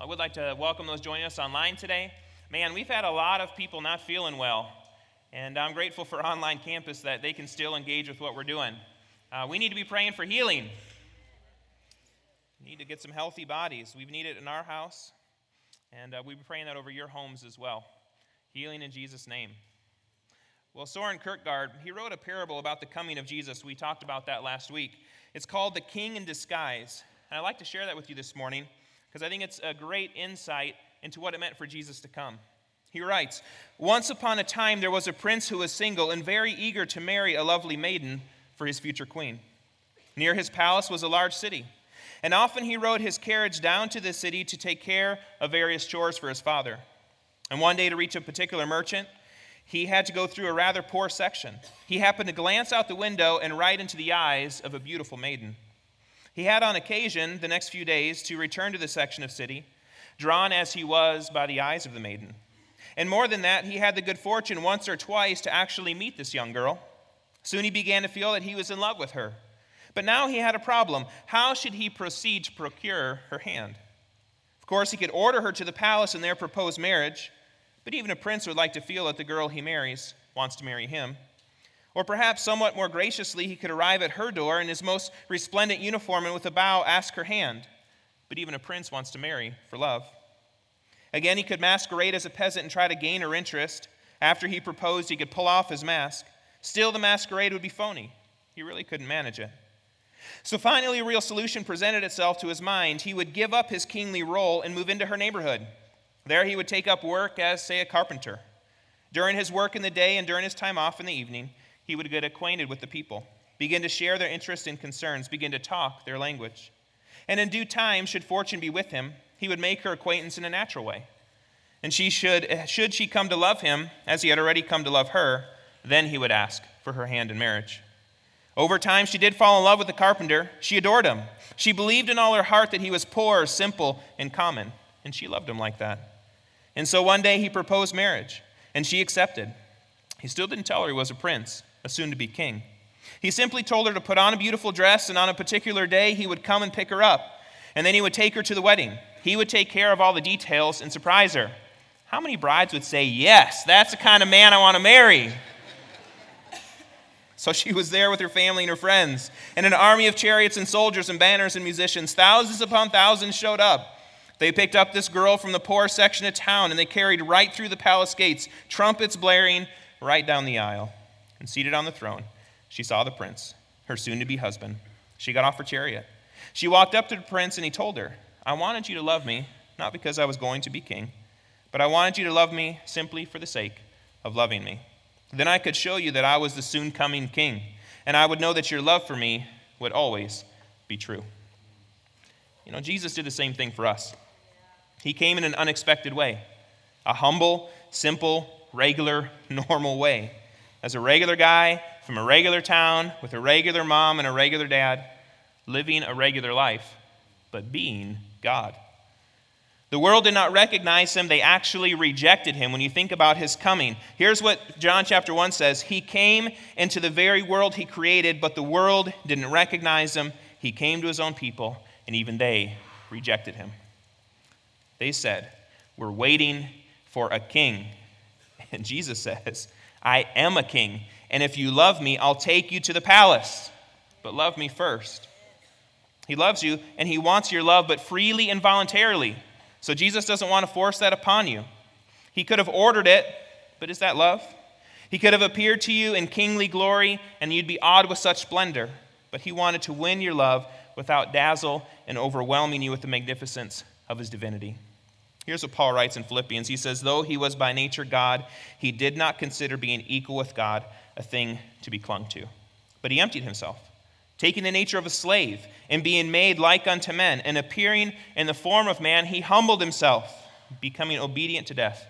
I would like to welcome those joining us online today. Man, we've had a lot of people not feeling well, and I'm grateful for Online Campus that they can still engage with what we're doing. Uh, we need to be praying for healing. We need to get some healthy bodies. We need it in our house, and uh, we'll be praying that over your homes as well. Healing in Jesus' name. Well, Soren Kierkegaard, he wrote a parable about the coming of Jesus. We talked about that last week. It's called The King in Disguise. And I'd like to share that with you this morning because I think it's a great insight into what it meant for Jesus to come. He writes Once upon a time, there was a prince who was single and very eager to marry a lovely maiden for his future queen. Near his palace was a large city, and often he rode his carriage down to the city to take care of various chores for his father. And one day, to reach a particular merchant, he had to go through a rather poor section. He happened to glance out the window and right into the eyes of a beautiful maiden. He had on occasion, the next few days, to return to the section of city, drawn as he was by the eyes of the maiden. And more than that, he had the good fortune once or twice to actually meet this young girl. Soon he began to feel that he was in love with her. But now he had a problem. How should he proceed to procure her hand? Of course, he could order her to the palace and there propose marriage, but even a prince would like to feel that the girl he marries wants to marry him. Or perhaps, somewhat more graciously, he could arrive at her door in his most resplendent uniform and with a bow ask her hand. But even a prince wants to marry for love. Again, he could masquerade as a peasant and try to gain her interest. After he proposed, he could pull off his mask. Still, the masquerade would be phony. He really couldn't manage it. So finally, a real solution presented itself to his mind. He would give up his kingly role and move into her neighborhood. There, he would take up work as, say, a carpenter. During his work in the day and during his time off in the evening, he would get acquainted with the people, begin to share their interests and concerns, begin to talk their language. And in due time, should fortune be with him, he would make her acquaintance in a natural way. And she should, eh, should she come to love him, as he had already come to love her, then he would ask for her hand in marriage. Over time, she did fall in love with the carpenter. She adored him. She believed in all her heart that he was poor, simple, and common, and she loved him like that. And so one day he proposed marriage, and she accepted. He still didn't tell her he was a prince a soon to be king. He simply told her to put on a beautiful dress, and on a particular day, he would come and pick her up. And then he would take her to the wedding. He would take care of all the details and surprise her. How many brides would say, Yes, that's the kind of man I want to marry? So she was there with her family and her friends, and an army of chariots and soldiers and banners and musicians. Thousands upon thousands showed up. They picked up this girl from the poor section of town and they carried right through the palace gates, trumpets blaring right down the aisle and seated on the throne, she saw the prince, her soon to be husband. She got off her chariot. She walked up to the prince and he told her, I wanted you to love me, not because I was going to be king, but I wanted you to love me simply for the sake of loving me. Then I could show you that I was the soon coming king, and I would know that your love for me would always be true. You know, Jesus did the same thing for us. He came in an unexpected way, a humble, simple, regular, normal way as a regular guy from a regular town with a regular mom and a regular dad, living a regular life, but being God. The world did not recognize him, they actually rejected him when you think about his coming. Here's what John chapter 1 says He came into the very world he created, but the world didn't recognize him. He came to his own people, and even they rejected him. They said, We're waiting for a king. And Jesus says, I am a king, and if you love me, I'll take you to the palace. But love me first. He loves you, and he wants your love, but freely and voluntarily. So Jesus doesn't want to force that upon you. He could have ordered it, but is that love? He could have appeared to you in kingly glory, and you'd be awed with such splendor. But he wanted to win your love without dazzle and overwhelming you with the magnificence of his divinity. Here's what Paul writes in Philippians. He says, Though he was by nature God, he did not consider being equal with God a thing to be clung to. But he emptied himself, taking the nature of a slave, and being made like unto men, and appearing in the form of man, he humbled himself, becoming obedient to death,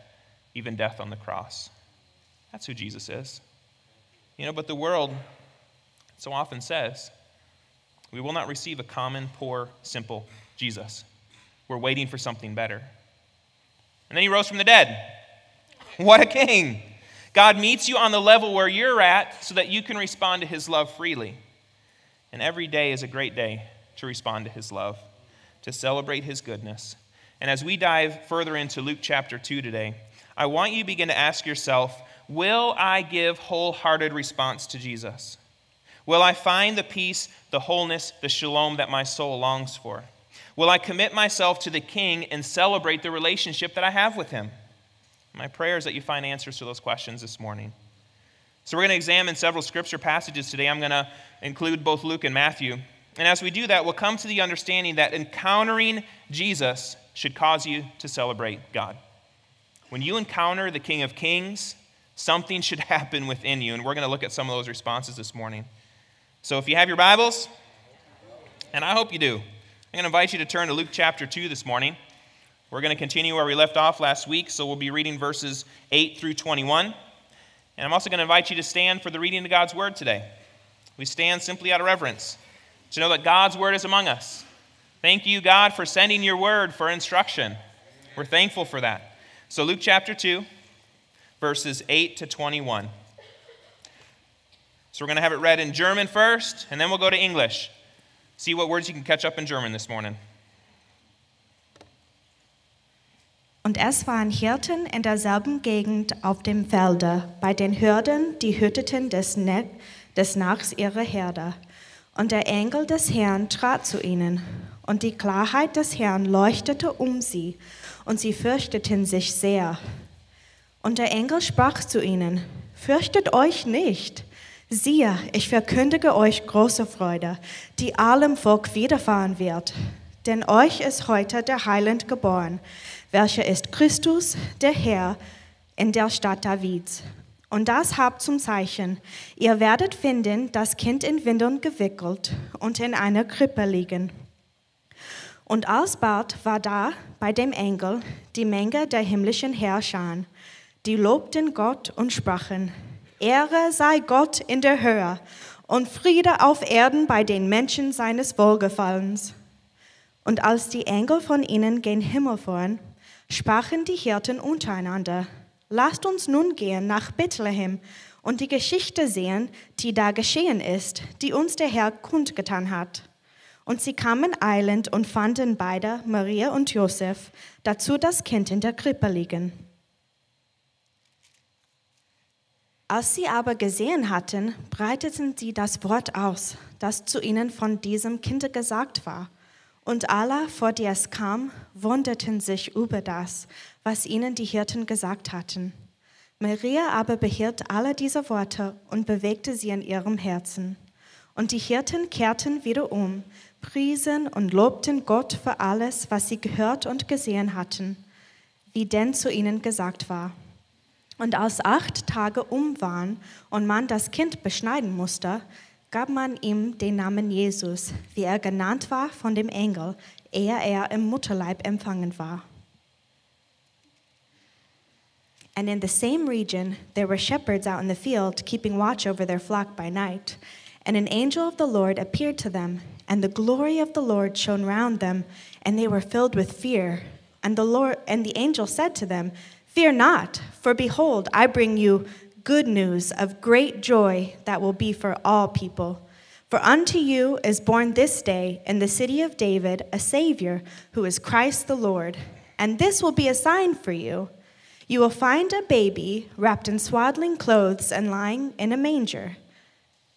even death on the cross. That's who Jesus is. You know, but the world so often says, we will not receive a common, poor, simple Jesus. We're waiting for something better. And then he rose from the dead. What a king! God meets you on the level where you're at so that you can respond to his love freely. And every day is a great day to respond to his love, to celebrate his goodness, And as we dive further into Luke chapter 2 today, I want you to begin to ask yourself Will I give wholehearted response to Jesus? Will I find the peace, the wholeness, the shalom that my soul longs for? Will I commit myself to the King and celebrate the relationship that I have with him? My prayer is that you find answers to those questions this morning. So, we're going to examine several scripture passages today. I'm going to include both Luke and Matthew. And as we do that, we'll come to the understanding that encountering Jesus should cause you to celebrate God. When you encounter the King of Kings, something should happen within you. And we're going to look at some of those responses this morning. So if you have your Bibles, and I hope you do, I'm going to invite you to turn to Luke chapter 2 this morning. We're going to continue where we left off last week, so we'll be reading verses 8 through 21. And I'm also going to invite you to stand for the reading of God's Word today. We stand simply out of reverence to know that God's Word is among us. Thank you, God, for sending your Word for instruction. We're thankful for that. So, Luke chapter 2, verses 8 to 21. So, we're going to have it read in German first, and then we'll go to English. See what words you can catch up in German this morning. Und es waren Hirten in derselben Gegend auf dem Felde, bei den Hürden, die hüteten des, ne des Nachts ihre Herde. Und der Engel des Herrn trat zu ihnen, und die Klarheit des Herrn leuchtete um sie, und sie fürchteten sich sehr. Und der Engel sprach zu ihnen, Fürchtet euch nicht. Siehe, ich verkündige euch große Freude, die allem Volk widerfahren wird. Denn euch ist heute der Heiland geboren, welcher ist Christus, der Herr, in der Stadt Davids. Und das habt zum Zeichen. Ihr werdet finden, das Kind in Windeln gewickelt und in einer Krippe liegen. Und alsbald war da bei dem Engel die Menge der himmlischen Herrscher, die lobten Gott und sprachen, Ehre sei Gott in der Höhe und Friede auf Erden bei den Menschen seines Wohlgefallens. Und als die Engel von ihnen gen Himmel fuhren, sprachen die Hirten untereinander, lasst uns nun gehen nach Bethlehem und die Geschichte sehen, die da geschehen ist, die uns der Herr kundgetan hat. Und sie kamen eilend und fanden beide, Maria und Josef, dazu das Kind in der Krippe liegen. Als sie aber gesehen hatten, breiteten sie das Wort aus, das zu ihnen von diesem Kinde gesagt war. Und alle, vor die es kam, wunderten sich über das, was ihnen die Hirten gesagt hatten. Maria aber behielt alle diese Worte und bewegte sie in ihrem Herzen. Und die Hirten kehrten wieder um, priesen und lobten Gott für alles, was sie gehört und gesehen hatten, wie denn zu ihnen gesagt war. Und als acht Tage um waren und man das Kind beschneiden musste, gab man ihm den Namen Jesus, wie er genannt war von dem Engel, ehe er im Mutterleib empfangen war. And in the same region there were shepherds out in the field, keeping watch over their flock by night. And an angel of the Lord appeared to them, and the glory of the Lord shone round them, and they were filled with fear. And the Lord and the angel said to them, Fear not, for behold, I bring you good news of great joy that will be for all people. For unto you is born this day in the city of David a Savior, who is Christ the Lord. And this will be a sign for you. You will find a baby wrapped in swaddling clothes and lying in a manger.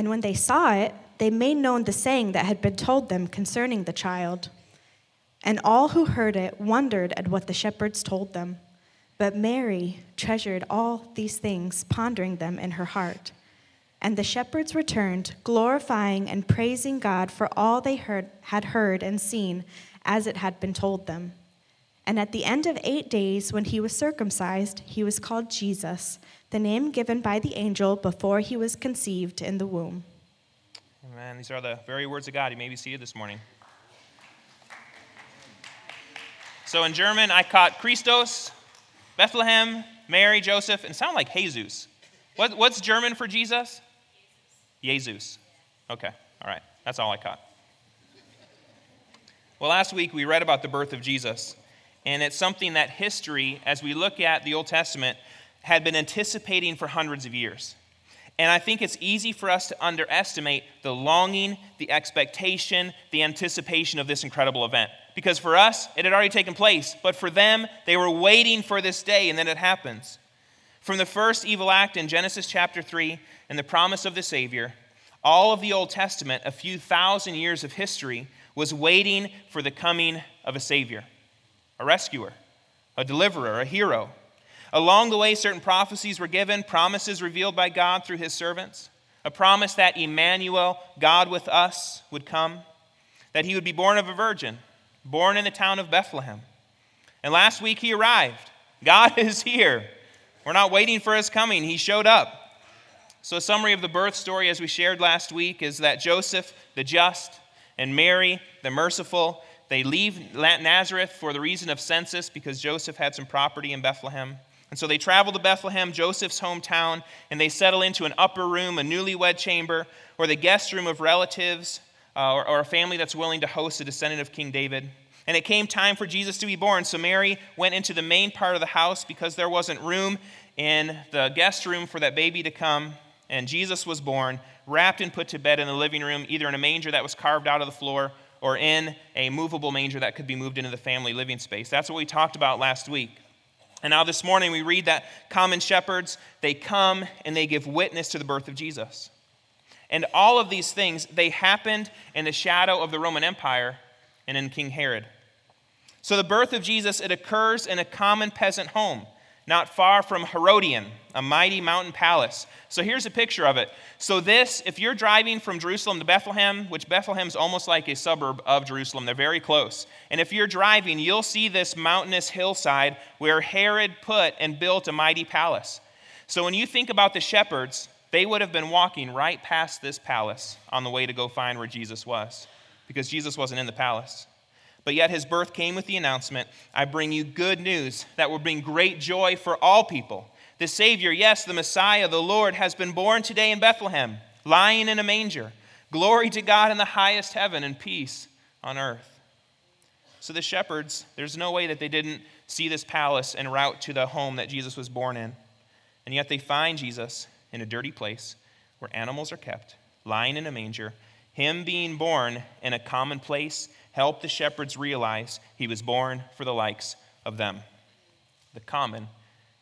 And when they saw it, they made known the saying that had been told them concerning the child. And all who heard it wondered at what the shepherds told them. But Mary treasured all these things, pondering them in her heart. And the shepherds returned, glorifying and praising God for all they heard, had heard and seen, as it had been told them. And at the end of eight days, when he was circumcised, he was called Jesus the name given by the angel before he was conceived in the womb. Amen. These are the very words of God. You may be seated this morning. So in German, I caught Christos, Bethlehem, Mary, Joseph, and sound like Jesus. What, what's German for Jesus? Jesus. Okay, all right. That's all I caught. Well, last week we read about the birth of Jesus, and it's something that history, as we look at the Old Testament, had been anticipating for hundreds of years. And I think it's easy for us to underestimate the longing, the expectation, the anticipation of this incredible event. Because for us, it had already taken place, but for them, they were waiting for this day, and then it happens. From the first evil act in Genesis chapter 3 and the promise of the Savior, all of the Old Testament, a few thousand years of history, was waiting for the coming of a Savior, a rescuer, a deliverer, a hero. Along the way, certain prophecies were given, promises revealed by God through his servants. A promise that Emmanuel, God with us, would come, that he would be born of a virgin, born in the town of Bethlehem. And last week he arrived. God is here. We're not waiting for his coming, he showed up. So, a summary of the birth story, as we shared last week, is that Joseph, the just, and Mary, the merciful, they leave Nazareth for the reason of census because Joseph had some property in Bethlehem. And so they travel to Bethlehem, Joseph's hometown, and they settle into an upper room, a newlywed chamber, or the guest room of relatives uh, or, or a family that's willing to host a descendant of King David. And it came time for Jesus to be born. So Mary went into the main part of the house because there wasn't room in the guest room for that baby to come. And Jesus was born, wrapped and put to bed in the living room, either in a manger that was carved out of the floor or in a movable manger that could be moved into the family living space. That's what we talked about last week. And now this morning we read that common shepherds, they come and they give witness to the birth of Jesus. And all of these things, they happened in the shadow of the Roman Empire and in King Herod. So the birth of Jesus, it occurs in a common peasant home, not far from Herodion, a mighty mountain palace. So here's a picture of it. So this, if you're driving from Jerusalem to Bethlehem, which Bethlehem's almost like a suburb of Jerusalem, they're very close. And if you're driving, you'll see this mountainous hillside where Herod put and built a mighty palace. So when you think about the shepherds, they would have been walking right past this palace on the way to go find where Jesus was, because Jesus wasn't in the palace. But yet his birth came with the announcement I bring you good news that will bring great joy for all people. The Savior, yes, the Messiah, the Lord, has been born today in Bethlehem, lying in a manger. Glory to God in the highest heaven and peace on earth. So the shepherds, there's no way that they didn't see this palace and route to the home that Jesus was born in. And yet they find Jesus in a dirty place where animals are kept, lying in a manger. Him being born in a common place helped the shepherds realize he was born for the likes of them, the common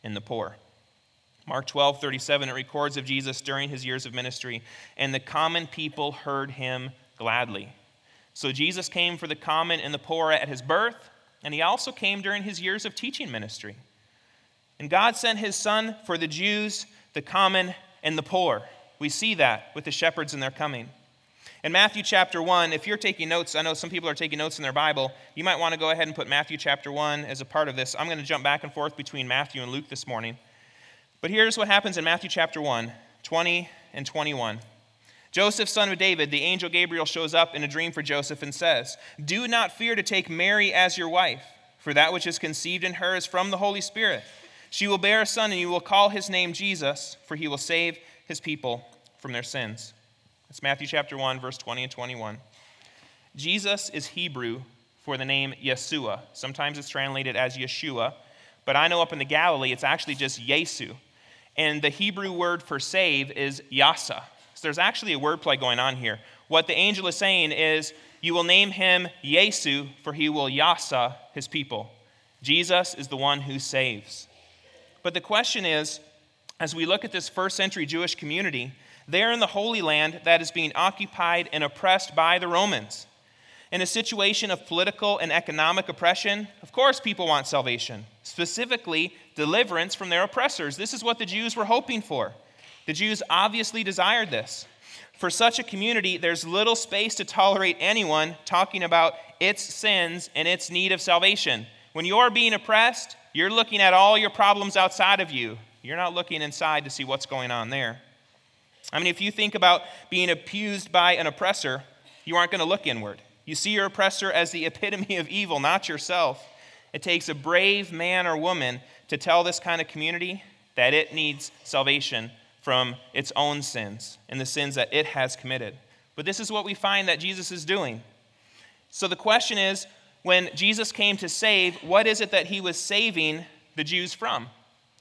and the poor. Mark 12, 37, it records of Jesus during his years of ministry, and the common people heard him gladly. So Jesus came for the common and the poor at his birth, and he also came during his years of teaching ministry. And God sent his son for the Jews, the common, and the poor. We see that with the shepherds and their coming. In Matthew chapter 1, if you're taking notes, I know some people are taking notes in their Bible, you might want to go ahead and put Matthew chapter 1 as a part of this. I'm going to jump back and forth between Matthew and Luke this morning. But here's what happens in Matthew chapter 1 20 and 21. Joseph, son of David, the angel Gabriel shows up in a dream for Joseph and says, Do not fear to take Mary as your wife, for that which is conceived in her is from the Holy Spirit. She will bear a son, and you will call his name Jesus, for he will save his people from their sins. It's Matthew chapter 1, verse 20 and 21. Jesus is Hebrew for the name Yeshua. Sometimes it's translated as Yeshua, but I know up in the Galilee it's actually just Yesu. And the Hebrew word for save is yasa. So there's actually a wordplay going on here. What the angel is saying is, You will name him Yesu, for he will yasa his people. Jesus is the one who saves. But the question is, as we look at this first century Jewish community, they're in the Holy Land that is being occupied and oppressed by the Romans. In a situation of political and economic oppression, of course, people want salvation, specifically deliverance from their oppressors. This is what the Jews were hoping for. The Jews obviously desired this. For such a community, there's little space to tolerate anyone talking about its sins and its need of salvation. When you're being oppressed, you're looking at all your problems outside of you. You're not looking inside to see what's going on there. I mean, if you think about being abused by an oppressor, you aren't going to look inward. You see your oppressor as the epitome of evil, not yourself. It takes a brave man or woman to tell this kind of community that it needs salvation from its own sins and the sins that it has committed. But this is what we find that Jesus is doing. So the question is when Jesus came to save, what is it that he was saving the Jews from?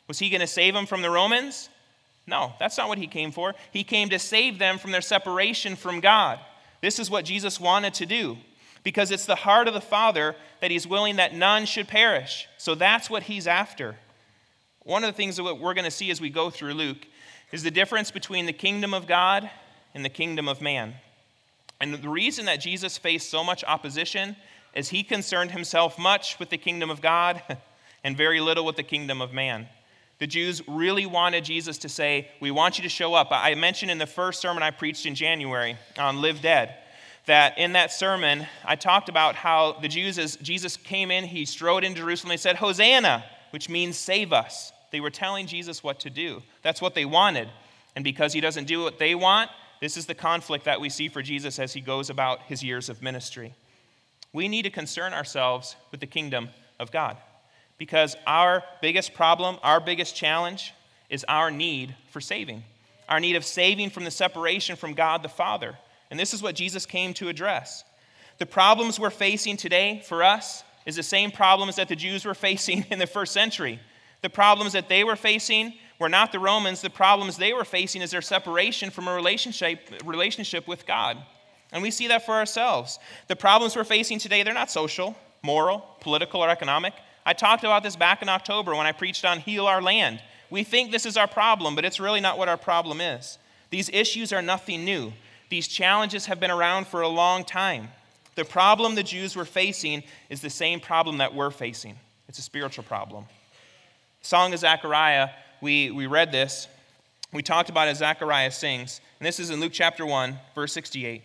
Was he going to save them from the Romans? No, that's not what he came for. He came to save them from their separation from God. This is what Jesus wanted to do because it's the heart of the Father that he's willing that none should perish. So that's what he's after. One of the things that we're going to see as we go through Luke is the difference between the kingdom of God and the kingdom of man. And the reason that Jesus faced so much opposition is he concerned himself much with the kingdom of God and very little with the kingdom of man. The Jews really wanted Jesus to say, We want you to show up. I mentioned in the first sermon I preached in January on Live Dead that in that sermon I talked about how the Jews, as Jesus came in, he strode in Jerusalem, they said, Hosanna, which means save us. They were telling Jesus what to do. That's what they wanted. And because he doesn't do what they want, this is the conflict that we see for Jesus as he goes about his years of ministry. We need to concern ourselves with the kingdom of God because our biggest problem, our biggest challenge is our need for saving, our need of saving from the separation from God the Father. And this is what Jesus came to address. The problems we're facing today for us is the same problems that the Jews were facing in the first century. The problems that they were facing were not the Romans. The problems they were facing is their separation from a relationship, relationship with God. And we see that for ourselves. The problems we're facing today, they're not social, moral, political, or economic. I talked about this back in October when I preached on Heal Our Land. We think this is our problem, but it's really not what our problem is. These issues are nothing new. These challenges have been around for a long time. The problem the Jews were facing is the same problem that we're facing it's a spiritual problem. Song of Zechariah, we, we read this. We talked about as Zechariah sings, and this is in Luke chapter 1, verse 68.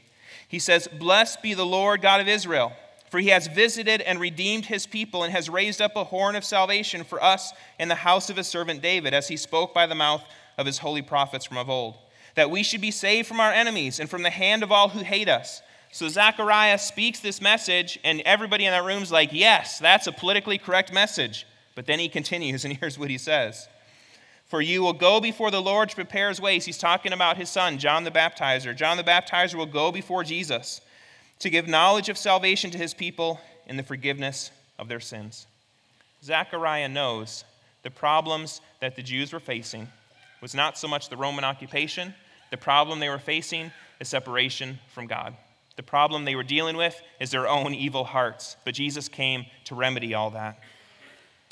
He says, Blessed be the Lord God of Israel for he has visited and redeemed his people and has raised up a horn of salvation for us in the house of his servant David, as he spoke by the mouth of his holy prophets from of old, that we should be saved from our enemies and from the hand of all who hate us. So Zechariah speaks this message, and everybody in that room is like, Yes, that's a politically correct message. But then he continues, and here's what he says. For you will go before the Lord to prepare his ways. He's talking about his son, John the Baptizer. John the Baptizer will go before Jesus to give knowledge of salvation to his people in the forgiveness of their sins. Zechariah knows the problems that the Jews were facing was not so much the Roman occupation, the problem they were facing is separation from God. The problem they were dealing with is their own evil hearts. But Jesus came to remedy all that.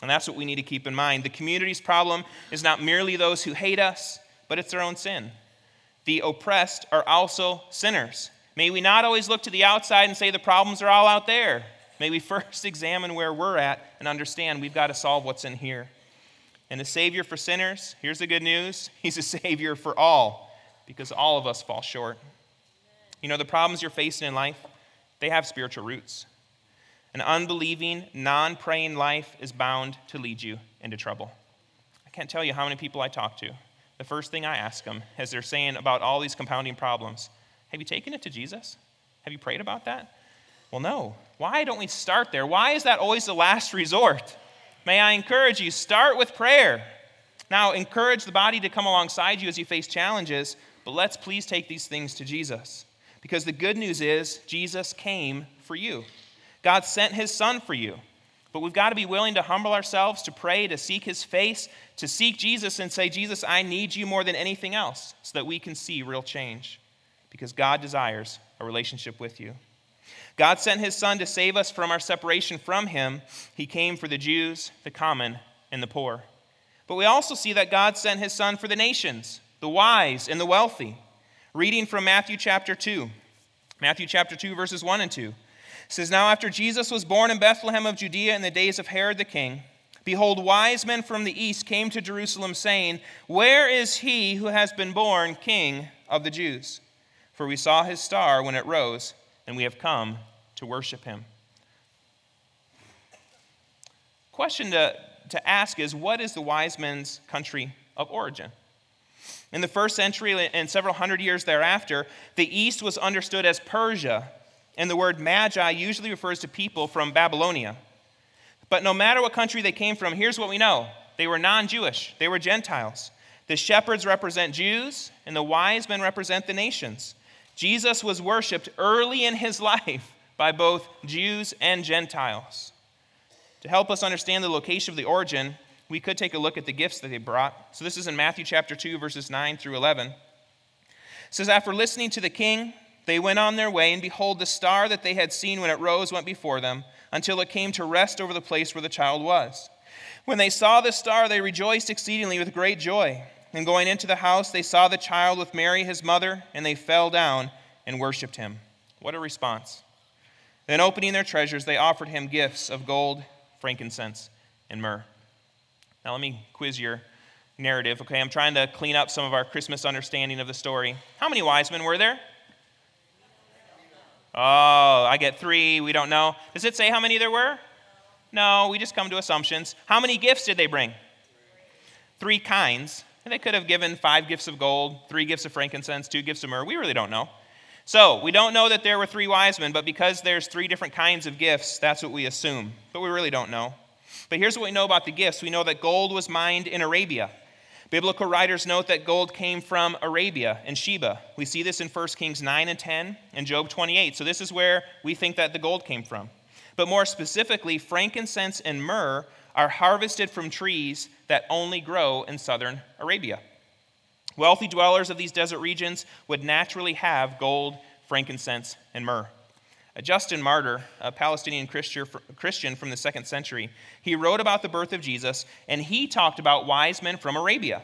And that's what we need to keep in mind. The community's problem is not merely those who hate us, but it's their own sin. The oppressed are also sinners. May we not always look to the outside and say the problems are all out there. May we first examine where we're at and understand we've got to solve what's in here. And a Savior for sinners, here's the good news He's a Savior for all because all of us fall short. You know, the problems you're facing in life, they have spiritual roots. An unbelieving, non praying life is bound to lead you into trouble. I can't tell you how many people I talk to. The first thing I ask them as they're saying about all these compounding problems have you taken it to Jesus? Have you prayed about that? Well, no. Why don't we start there? Why is that always the last resort? May I encourage you, start with prayer. Now, encourage the body to come alongside you as you face challenges, but let's please take these things to Jesus. Because the good news is, Jesus came for you. God sent his son for you. But we've got to be willing to humble ourselves, to pray, to seek his face, to seek Jesus and say, Jesus, I need you more than anything else, so that we can see real change because God desires a relationship with you. God sent his son to save us from our separation from him. He came for the Jews, the common, and the poor. But we also see that God sent his son for the nations, the wise and the wealthy. Reading from Matthew chapter 2. Matthew chapter 2 verses 1 and 2 says now after Jesus was born in Bethlehem of Judea in the days of Herod the king behold wise men from the east came to Jerusalem saying where is he who has been born king of the Jews for we saw his star when it rose, and we have come to worship him. Question to, to ask is what is the wise men's country of origin? In the first century and several hundred years thereafter, the East was understood as Persia, and the word magi usually refers to people from Babylonia. But no matter what country they came from, here's what we know they were non Jewish, they were Gentiles. The shepherds represent Jews, and the wise men represent the nations. Jesus was worshiped early in his life by both Jews and Gentiles. To help us understand the location of the origin, we could take a look at the gifts that they brought. So this is in Matthew chapter 2, verses 9 through 11. It says, After listening to the king, they went on their way, and behold, the star that they had seen when it rose went before them, until it came to rest over the place where the child was. When they saw the star, they rejoiced exceedingly with great joy. And going into the house, they saw the child with Mary, his mother, and they fell down and worshiped him. What a response. Then, opening their treasures, they offered him gifts of gold, frankincense, and myrrh. Now, let me quiz your narrative, okay? I'm trying to clean up some of our Christmas understanding of the story. How many wise men were there? Oh, I get three. We don't know. Does it say how many there were? No, we just come to assumptions. How many gifts did they bring? Three kinds. And they could have given five gifts of gold, three gifts of frankincense, two gifts of myrrh. We really don't know. So, we don't know that there were three wise men, but because there's three different kinds of gifts, that's what we assume. But we really don't know. But here's what we know about the gifts we know that gold was mined in Arabia. Biblical writers note that gold came from Arabia and Sheba. We see this in 1 Kings 9 and 10 and Job 28. So, this is where we think that the gold came from. But more specifically, frankincense and myrrh are harvested from trees that only grow in southern Arabia. Wealthy dwellers of these desert regions would naturally have gold, frankincense, and myrrh. A Justin Martyr, a Palestinian Christian from the second century, he wrote about the birth of Jesus and he talked about wise men from Arabia.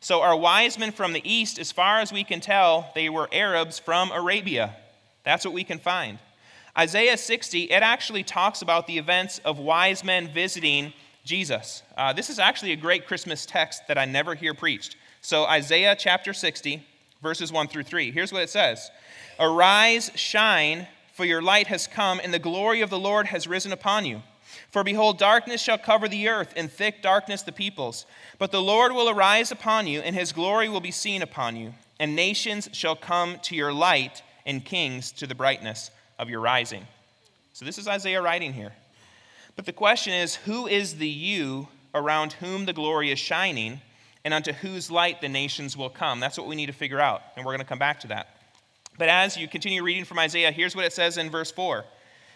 So, our wise men from the east, as far as we can tell, they were Arabs from Arabia. That's what we can find. Isaiah 60, it actually talks about the events of wise men visiting Jesus. Uh, this is actually a great Christmas text that I never hear preached. So, Isaiah chapter 60, verses 1 through 3. Here's what it says Arise, shine, for your light has come, and the glory of the Lord has risen upon you. For behold, darkness shall cover the earth, and thick darkness the peoples. But the Lord will arise upon you, and his glory will be seen upon you. And nations shall come to your light, and kings to the brightness of your rising. So, this is Isaiah writing here. But the question is who is the you around whom the glory is shining? and unto whose light the nations will come. That's what we need to figure out, and we're going to come back to that. But as you continue reading from Isaiah, here's what it says in verse 4. It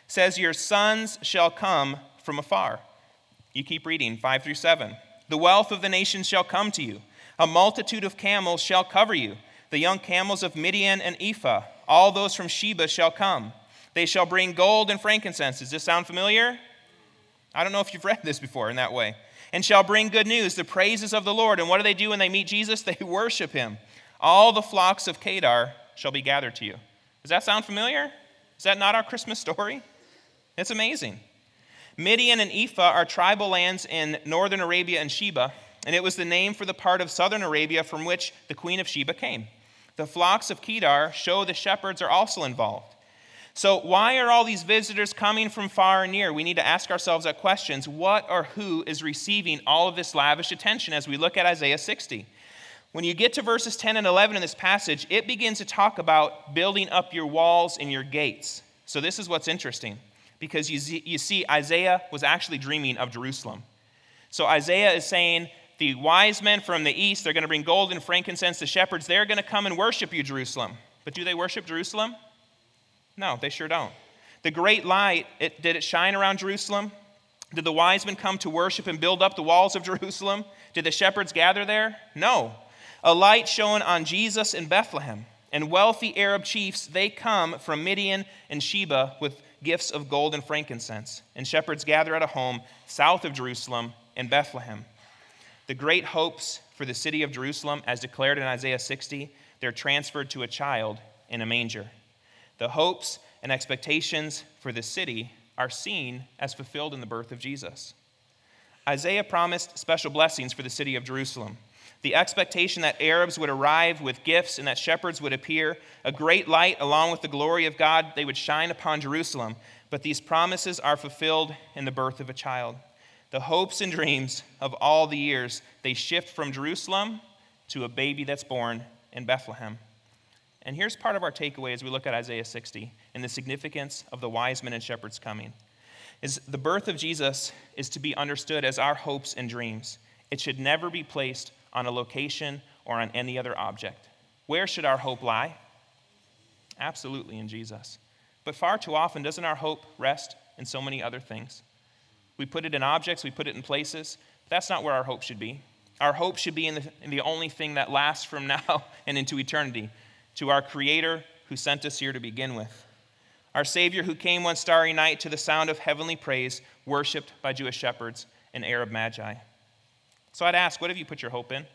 says, Your sons shall come from afar. You keep reading, 5 through 7. The wealth of the nations shall come to you. A multitude of camels shall cover you. The young camels of Midian and Ephah, all those from Sheba shall come. They shall bring gold and frankincense. Does this sound familiar? I don't know if you've read this before in that way and shall bring good news, the praises of the Lord. And what do they do when they meet Jesus? They worship him. All the flocks of Kedar shall be gathered to you. Does that sound familiar? Is that not our Christmas story? It's amazing. Midian and Ephah are tribal lands in northern Arabia and Sheba, and it was the name for the part of southern Arabia from which the queen of Sheba came. The flocks of Kedar show the shepherds are also involved. So, why are all these visitors coming from far and near? We need to ask ourselves that questions. What or who is receiving all of this lavish attention as we look at Isaiah 60? When you get to verses 10 and 11 in this passage, it begins to talk about building up your walls and your gates. So, this is what's interesting because you see, you see Isaiah was actually dreaming of Jerusalem. So, Isaiah is saying, the wise men from the east, they're going to bring gold and frankincense. The shepherds, they're going to come and worship you, Jerusalem. But do they worship Jerusalem? No, they sure don't. The great light, it, did it shine around Jerusalem? Did the wise men come to worship and build up the walls of Jerusalem? Did the shepherds gather there? No. A light shone on Jesus in Bethlehem. And wealthy Arab chiefs, they come from Midian and Sheba with gifts of gold and frankincense. And shepherds gather at a home south of Jerusalem in Bethlehem. The great hopes for the city of Jerusalem, as declared in Isaiah 60, they're transferred to a child in a manger. The hopes and expectations for the city are seen as fulfilled in the birth of Jesus. Isaiah promised special blessings for the city of Jerusalem. The expectation that Arabs would arrive with gifts and that shepherds would appear, a great light along with the glory of God, they would shine upon Jerusalem. But these promises are fulfilled in the birth of a child. The hopes and dreams of all the years, they shift from Jerusalem to a baby that's born in Bethlehem. And here's part of our takeaway as we look at Isaiah 60 and the significance of the wise men and shepherds coming. is the birth of Jesus is to be understood as our hopes and dreams. It should never be placed on a location or on any other object. Where should our hope lie? Absolutely in Jesus. But far too often, doesn't our hope rest in so many other things? We put it in objects, we put it in places. But that's not where our hope should be. Our hope should be in the, in the only thing that lasts from now and into eternity to our Creator who sent us here to begin with. Our Savior who came one starry night to the sound of heavenly praise, worshiped by Jewish shepherds and Arab magi. So I'd ask, what have you put your hope in?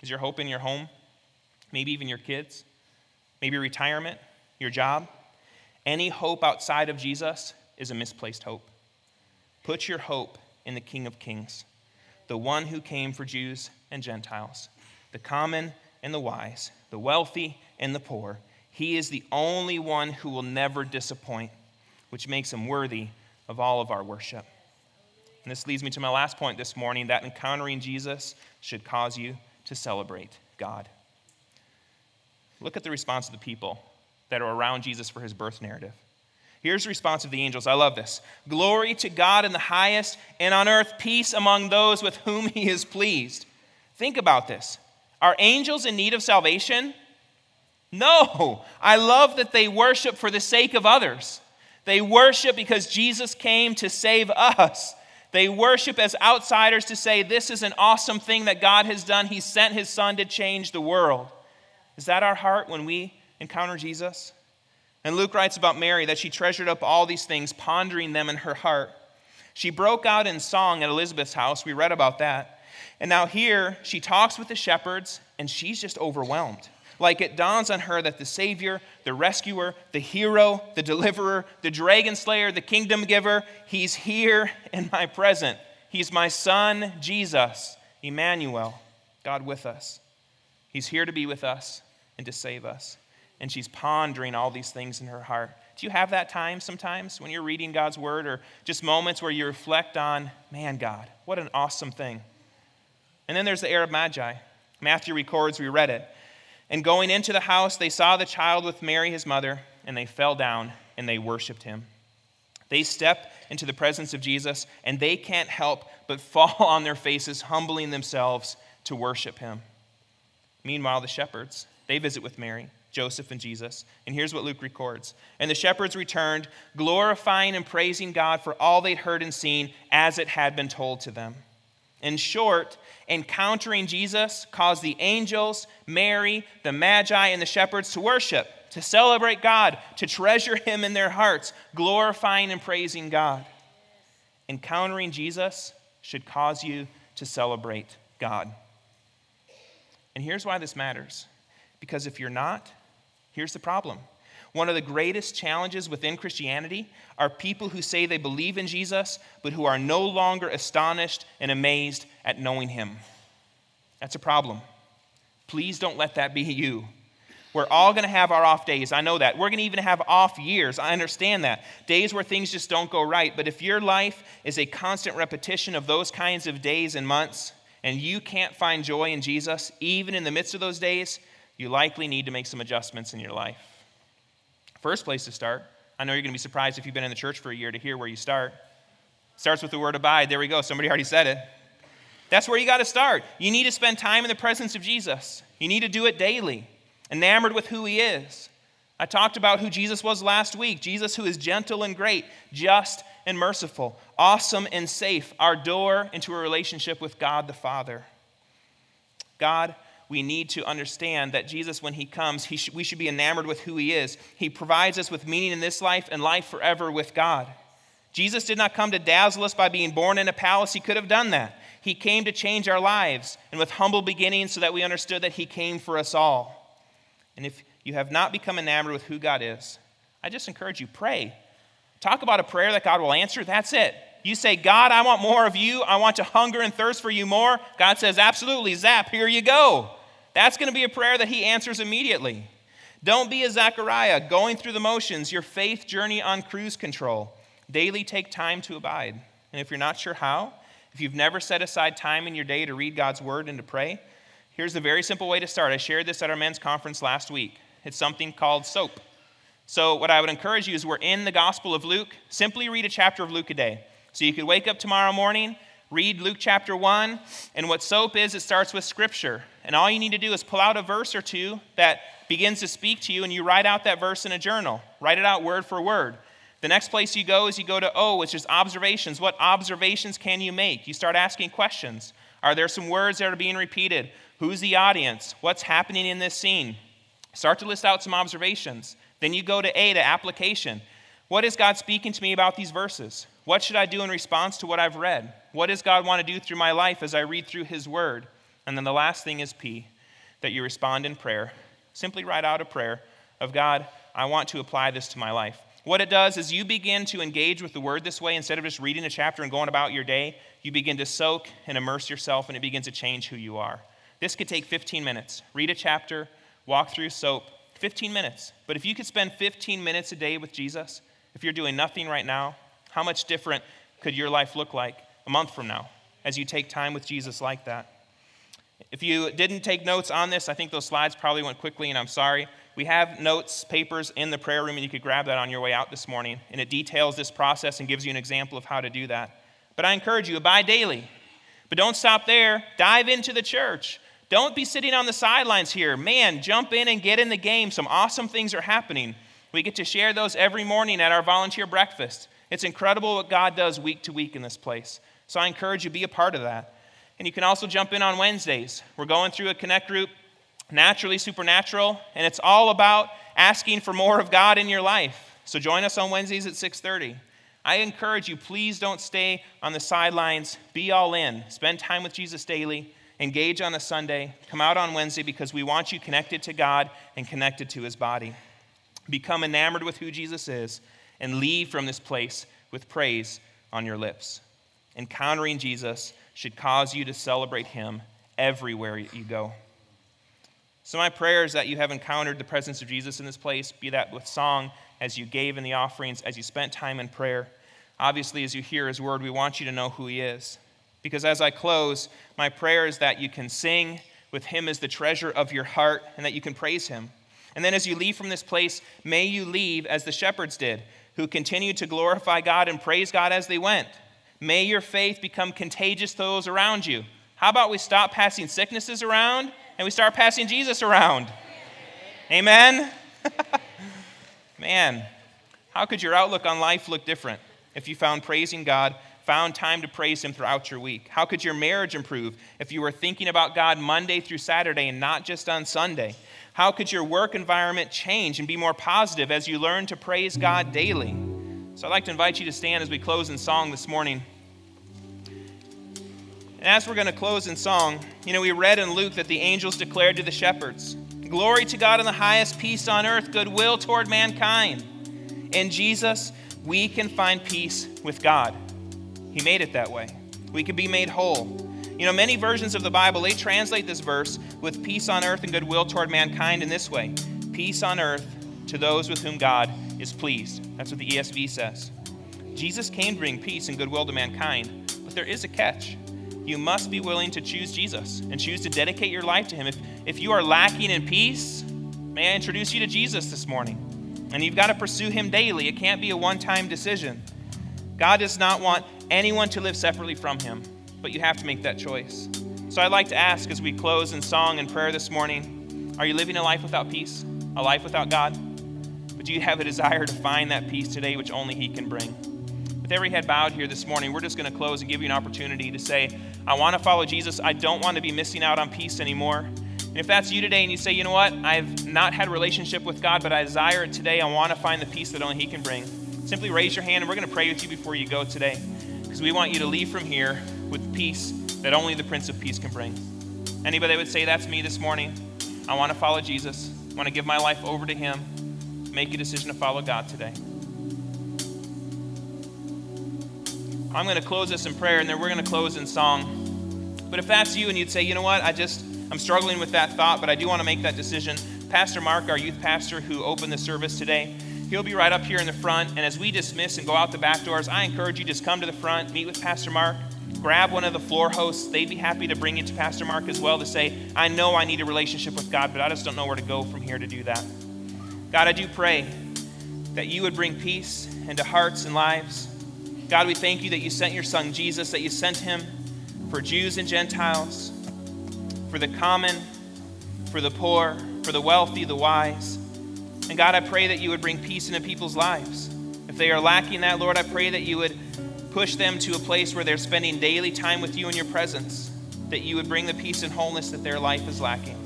Is your hope in your home? Maybe even your kids? Maybe retirement? Your job? Any hope outside of Jesus is a misplaced hope. Put your hope in the King of Kings, the one who came for Jews and Gentiles, the common and the wise, the wealthy and the poor. He is the only one who will never disappoint, which makes him worthy of all of our worship. And this leads me to my last point this morning that encountering Jesus should cause you to celebrate God. Look at the response of the people that are around Jesus for his birth narrative. Here's the response of the angels. I love this. Glory to God in the highest, and on earth peace among those with whom he is pleased. Think about this. Are angels in need of salvation? No. I love that they worship for the sake of others. They worship because Jesus came to save us. They worship as outsiders to say, This is an awesome thing that God has done. He sent His Son to change the world. Is that our heart when we encounter Jesus? And Luke writes about Mary that she treasured up all these things, pondering them in her heart. She broke out in song at Elizabeth's house. We read about that. And now here, she talks with the shepherds, and she's just overwhelmed. Like it dawns on her that the Savior, the rescuer, the hero, the deliverer, the dragon slayer, the kingdom giver, he's here in my present. He's my son, Jesus, Emmanuel, God with us. He's here to be with us and to save us. And she's pondering all these things in her heart. Do you have that time sometimes when you're reading God's word or just moments where you reflect on, man, God, what an awesome thing? And then there's the Arab Magi. Matthew records, we read it. And going into the house, they saw the child with Mary, his mother, and they fell down and they worshiped him. They step into the presence of Jesus, and they can't help but fall on their faces, humbling themselves to worship him. Meanwhile, the shepherds, they visit with Mary, Joseph, and Jesus. And here's what Luke records And the shepherds returned, glorifying and praising God for all they'd heard and seen as it had been told to them. In short, encountering Jesus caused the angels, Mary, the Magi, and the shepherds to worship, to celebrate God, to treasure Him in their hearts, glorifying and praising God. Encountering Jesus should cause you to celebrate God. And here's why this matters because if you're not, here's the problem one of the greatest challenges within Christianity are people who say they believe in Jesus, but who are no longer astonished and amazed at knowing him. That's a problem. Please don't let that be you. We're all going to have our off days. I know that. We're going to even have off years. I understand that. Days where things just don't go right. But if your life is a constant repetition of those kinds of days and months, and you can't find joy in Jesus, even in the midst of those days, you likely need to make some adjustments in your life. First place to start. I know you're going to be surprised if you've been in the church for a year to hear where you start. Starts with the word abide. There we go. Somebody already said it. That's where you got to start. You need to spend time in the presence of Jesus. You need to do it daily, enamored with who he is. I talked about who Jesus was last week Jesus, who is gentle and great, just and merciful, awesome and safe, our door into a relationship with God the Father. God we need to understand that Jesus, when he comes, he sh- we should be enamored with who he is. He provides us with meaning in this life and life forever with God. Jesus did not come to dazzle us by being born in a palace. He could have done that. He came to change our lives and with humble beginnings so that we understood that he came for us all. And if you have not become enamored with who God is, I just encourage you pray. Talk about a prayer that God will answer. That's it. You say, God, I want more of you. I want to hunger and thirst for you more. God says, Absolutely, zap, here you go. That's going to be a prayer that he answers immediately. Don't be a Zechariah going through the motions, your faith journey on cruise control. Daily take time to abide. And if you're not sure how, if you've never set aside time in your day to read God's word and to pray, here's a very simple way to start. I shared this at our men's conference last week. It's something called SOAP So, what I would encourage you is we're in the Gospel of Luke. Simply read a chapter of Luke a day. So, you could wake up tomorrow morning, read Luke chapter 1, and what SOAP is, it starts with Scripture. And all you need to do is pull out a verse or two that begins to speak to you, and you write out that verse in a journal. Write it out word for word. The next place you go is you go to O, which is observations. What observations can you make? You start asking questions. Are there some words that are being repeated? Who's the audience? What's happening in this scene? Start to list out some observations. Then you go to A, to application. What is God speaking to me about these verses? What should I do in response to what I've read? What does God want to do through my life as I read through His Word? And then the last thing is P, that you respond in prayer. Simply write out a prayer of God, I want to apply this to my life. What it does is you begin to engage with the Word this way instead of just reading a chapter and going about your day. You begin to soak and immerse yourself, and it begins to change who you are. This could take 15 minutes. Read a chapter, walk through soap, 15 minutes. But if you could spend 15 minutes a day with Jesus, if you're doing nothing right now, how much different could your life look like a month from now as you take time with Jesus like that? If you didn't take notes on this, I think those slides probably went quickly, and I'm sorry. We have notes, papers in the prayer room, and you could grab that on your way out this morning. And it details this process and gives you an example of how to do that. But I encourage you, abide daily. But don't stop there. Dive into the church. Don't be sitting on the sidelines here. Man, jump in and get in the game. Some awesome things are happening. We get to share those every morning at our volunteer breakfast. It's incredible what God does week to week in this place. So I encourage you, be a part of that. And you can also jump in on Wednesdays. We're going through a connect group, naturally supernatural, and it's all about asking for more of God in your life. So join us on Wednesdays at 6:30. I encourage you, please don't stay on the sidelines. Be all in. Spend time with Jesus daily engage on a Sunday, come out on Wednesday because we want you connected to God and connected to his body. Become enamored with who Jesus is and leave from this place with praise on your lips. Encountering Jesus should cause you to celebrate him everywhere you go. So, my prayer is that you have encountered the presence of Jesus in this place, be that with song, as you gave in the offerings, as you spent time in prayer. Obviously, as you hear his word, we want you to know who he is. Because as I close, my prayer is that you can sing with Him as the treasure of your heart and that you can praise Him. And then as you leave from this place, may you leave as the shepherds did, who continued to glorify God and praise God as they went. May your faith become contagious to those around you. How about we stop passing sicknesses around and we start passing Jesus around? Amen? Man, how could your outlook on life look different if you found praising God found time to praise Him throughout your week? How could your marriage improve if you were thinking about God Monday through Saturday and not just on Sunday? How could your work environment change and be more positive as you learn to praise God daily? So I'd like to invite you to stand as we close in song this morning. And as we're going to close in song, you know, we read in Luke that the angels declared to the shepherds, Glory to God in the highest, peace on earth, goodwill toward mankind. In Jesus, we can find peace with God. He made it that way. We can be made whole. You know, many versions of the Bible, they translate this verse with peace on earth and goodwill toward mankind in this way peace on earth to those with whom God is pleased. That's what the ESV says. Jesus came to bring peace and goodwill to mankind, but there is a catch. You must be willing to choose Jesus and choose to dedicate your life to Him. If, if you are lacking in peace, may I introduce you to Jesus this morning? And you've got to pursue Him daily. It can't be a one time decision. God does not want anyone to live separately from Him, but you have to make that choice. So I'd like to ask as we close in song and prayer this morning are you living a life without peace? A life without God? Do you have a desire to find that peace today, which only He can bring? With every head bowed here this morning, we're just going to close and give you an opportunity to say, I want to follow Jesus. I don't want to be missing out on peace anymore. And if that's you today and you say, you know what, I've not had a relationship with God, but I desire it today, I want to find the peace that only He can bring, simply raise your hand and we're going to pray with you before you go today because we want you to leave from here with peace that only the Prince of Peace can bring. Anybody that would say, That's me this morning. I want to follow Jesus. I want to give my life over to Him. Make a decision to follow God today. I'm going to close this in prayer and then we're going to close in song. But if that's you and you'd say, you know what, I just, I'm struggling with that thought, but I do want to make that decision. Pastor Mark, our youth pastor who opened the service today, He'll be right up here in the front. And as we dismiss and go out the back doors, I encourage you just come to the front, meet with Pastor Mark, grab one of the floor hosts. They'd be happy to bring you to Pastor Mark as well to say, I know I need a relationship with God, but I just don't know where to go from here to do that. God, I do pray that you would bring peace into hearts and lives. God, we thank you that you sent your son Jesus, that you sent him for Jews and Gentiles, for the common, for the poor, for the wealthy, the wise. And God, I pray that you would bring peace into people's lives. If they are lacking that, Lord, I pray that you would push them to a place where they're spending daily time with you in your presence, that you would bring the peace and wholeness that their life is lacking.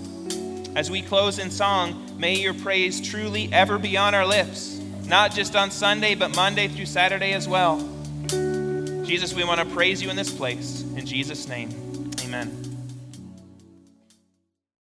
As we close in song, may your praise truly ever be on our lips, not just on Sunday, but Monday through Saturday as well. Jesus, we want to praise you in this place. In Jesus' name, amen.